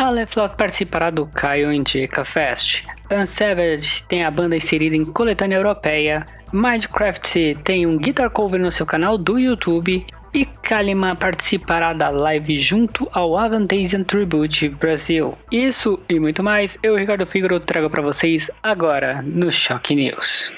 Aleflot participará do Caio Indica Fest. Unsavage tem a banda inserida em coletânea europeia. Minecraft tem um guitar cover no seu canal do YouTube. E Kalima participará da live junto ao Avantasian Tribute Brasil. Isso e muito mais, eu, Ricardo Figaro, trago para vocês agora no Choque News.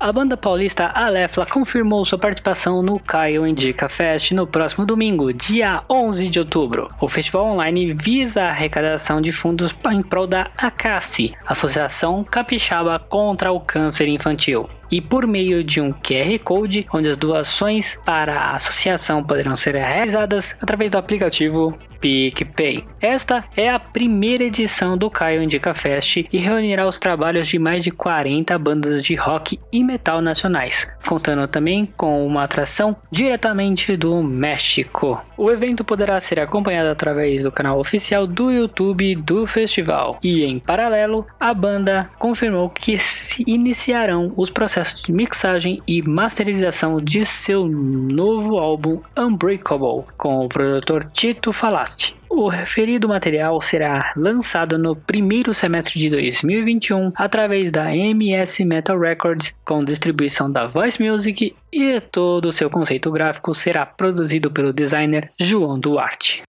A banda paulista Alefla confirmou sua participação no Caio Indica Fest no próximo domingo, dia 11 de outubro. O festival online visa a arrecadação de fundos em prol da ACACI, Associação Capixaba contra o Câncer Infantil e por meio de um QR Code, onde as doações para a associação poderão ser realizadas através do aplicativo PicPay. Esta é a primeira edição do Caio Indica Fest e reunirá os trabalhos de mais de 40 bandas de rock e metal nacionais, contando também com uma atração diretamente do México. O evento poderá ser acompanhado através do canal oficial do YouTube do festival e, em paralelo, a banda confirmou que se iniciarão os processos processo de mixagem e masterização de seu novo álbum Unbreakable com o produtor Tito Falasti. O referido material será lançado no primeiro semestre de 2021 através da MS Metal Records, com distribuição da Voice Music, e todo o seu conceito gráfico será produzido pelo designer João Duarte.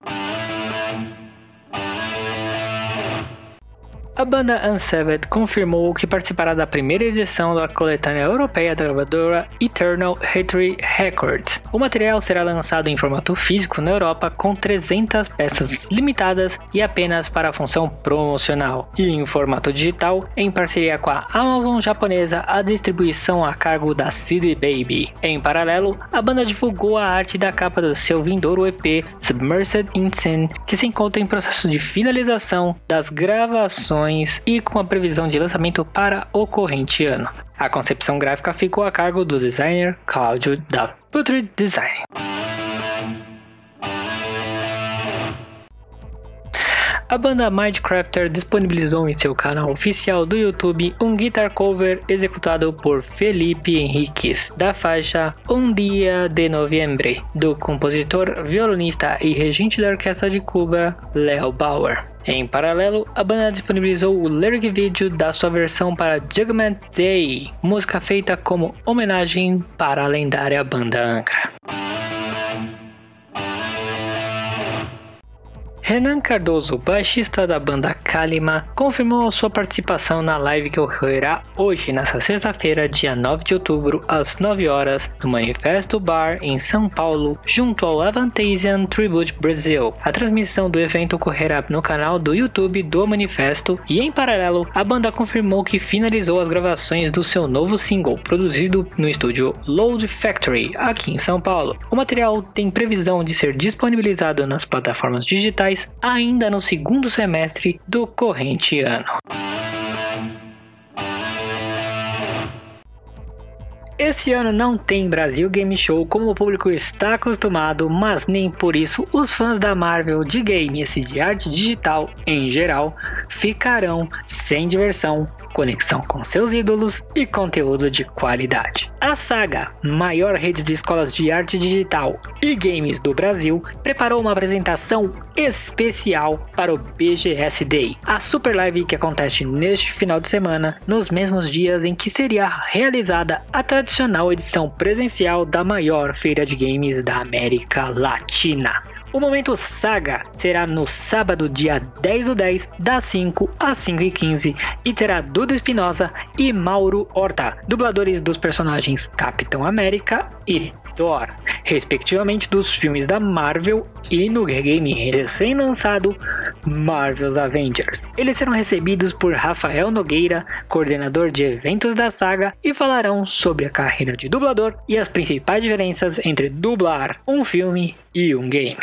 A banda Unsaved confirmou que participará da primeira edição da coletânea europeia da gravadora Eternal Hatred Records. O material será lançado em formato físico na Europa com 300 peças limitadas e apenas para a função promocional, e em formato digital em parceria com a Amazon japonesa, a distribuição a cargo da CD Baby. Em paralelo, a banda divulgou a arte da capa do seu vindouro EP Submersed in Sin, que se encontra em processo de finalização das gravações e com a previsão de lançamento para o corrente ano. A concepção gráfica ficou a cargo do designer Claudio da Putrid Design. A banda Mindcrafter disponibilizou em seu canal oficial do YouTube um guitar cover executado por Felipe Henriques, da faixa Um Dia de Novembro, do compositor, violonista e regente da orquestra de Cuba, Leo Bauer. Em paralelo, a banda disponibilizou o lyric video da sua versão para Judgment Day, música feita como homenagem para a lendária banda Angra. Renan Cardoso, baixista da banda Kalima, confirmou sua participação na live que ocorrerá hoje, nesta sexta-feira, dia 9 de outubro, às 9 horas, no Manifesto Bar, em São Paulo, junto ao Avantasian Tribute Brasil. A transmissão do evento ocorrerá no canal do YouTube do Manifesto e, em paralelo, a banda confirmou que finalizou as gravações do seu novo single, produzido no estúdio Load Factory, aqui em São Paulo. O material tem previsão de ser disponibilizado nas plataformas digitais ainda no segundo semestre do corrente ano. Esse ano não tem Brasil Game Show como o público está acostumado, mas nem por isso os fãs da Marvel de games e de arte digital em geral ficarão sem diversão conexão com seus ídolos e conteúdo de qualidade. A Saga, maior rede de escolas de arte digital e games do Brasil, preparou uma apresentação especial para o BGS Day, a super live que acontece neste final de semana, nos mesmos dias em que seria realizada a tradicional edição presencial da maior feira de games da América Latina. O Momento Saga será no sábado, dia 10 do 10, das 5 às 5 e 15 e terá Duda Espinosa e Mauro Horta, dubladores dos personagens Capitão América e Thor, respectivamente dos filmes da Marvel e no game recém-lançado Marvel's Avengers. Eles serão recebidos por Rafael Nogueira, coordenador de eventos da saga, e falarão sobre a carreira de dublador e as principais diferenças entre dublar um filme e um game.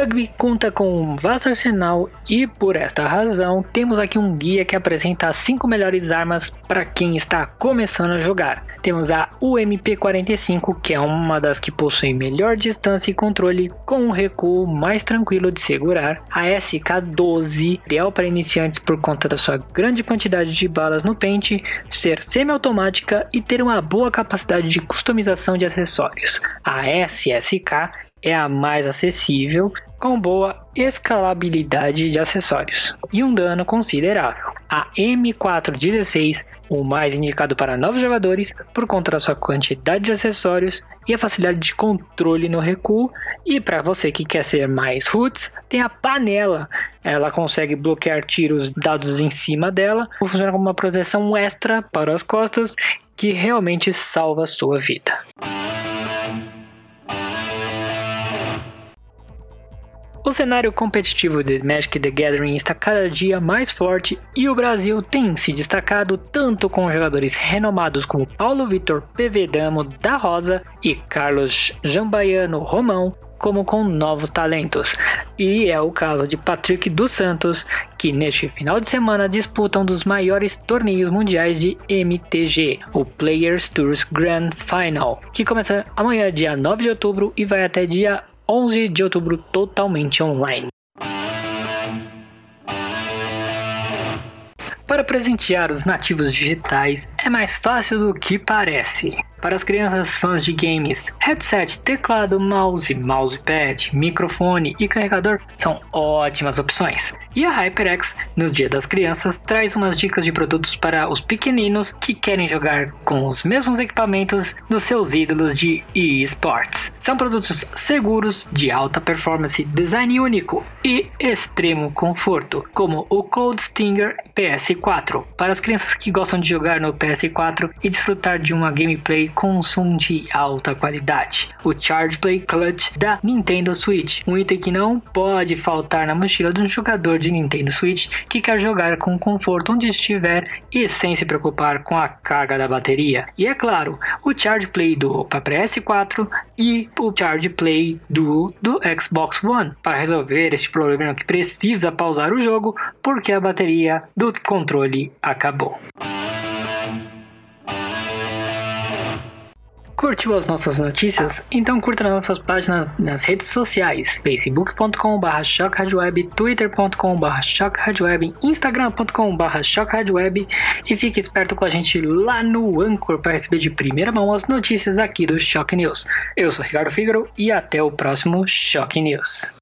Rugby conta com um vasto arsenal e, por esta razão, temos aqui um guia que apresenta as 5 melhores armas para quem está começando a jogar. Temos a UMP-45, que é uma das que possui melhor distância e controle, com um recuo mais tranquilo de segurar. A SK-12, ideal para iniciantes por conta da sua grande quantidade de balas no pente, ser semiautomática e ter uma boa capacidade de customização de acessórios. A SSK é a mais acessível, com boa escalabilidade de acessórios e um dano considerável. A M416, o mais indicado para novos jogadores por conta da sua quantidade de acessórios e a facilidade de controle no recuo. E para você que quer ser mais roots, tem a panela. Ela consegue bloquear tiros dados em cima dela, funciona como uma proteção extra para as costas que realmente salva a sua vida. O cenário competitivo de Magic the Gathering está cada dia mais forte e o Brasil tem se destacado tanto com jogadores renomados como Paulo Vitor Pevedamo da Rosa e Carlos Jambaiano Romão, como com novos talentos. E é o caso de Patrick dos Santos, que neste final de semana disputa um dos maiores torneios mundiais de MTG, o Players Tours Grand Final, que começa amanhã, dia 9 de outubro, e vai até dia 11 de outubro totalmente online. Para presentear os nativos digitais é mais fácil do que parece. Para as crianças fãs de games, headset, teclado, mouse, mousepad, microfone e carregador são ótimas opções. E a HyperX, nos Dia das Crianças, traz umas dicas de produtos para os pequeninos que querem jogar com os mesmos equipamentos dos seus ídolos de eSports. São produtos seguros, de alta performance, design único e extremo conforto, como o Cold Stinger PS4, para as crianças que gostam de jogar no PS4 e desfrutar de uma gameplay com som de alta qualidade. O Charge Play Clutch da Nintendo Switch, um item que não pode faltar na mochila de um jogador de Nintendo Switch que quer jogar com conforto onde estiver e sem se preocupar com a carga da bateria. E é claro, o Charge Play do PS4 e o Charge Play do, do Xbox One para resolver este problema que precisa pausar o jogo porque a bateria do controle acabou. Curtiu as nossas notícias? Então curta nas nossas páginas nas redes sociais, facebook.com.br twitter.com.br instagram.com.br e fique esperto com a gente lá no Anchor para receber de primeira mão as notícias aqui do Shock News. Eu sou Ricardo Figaro e até o próximo Shock News.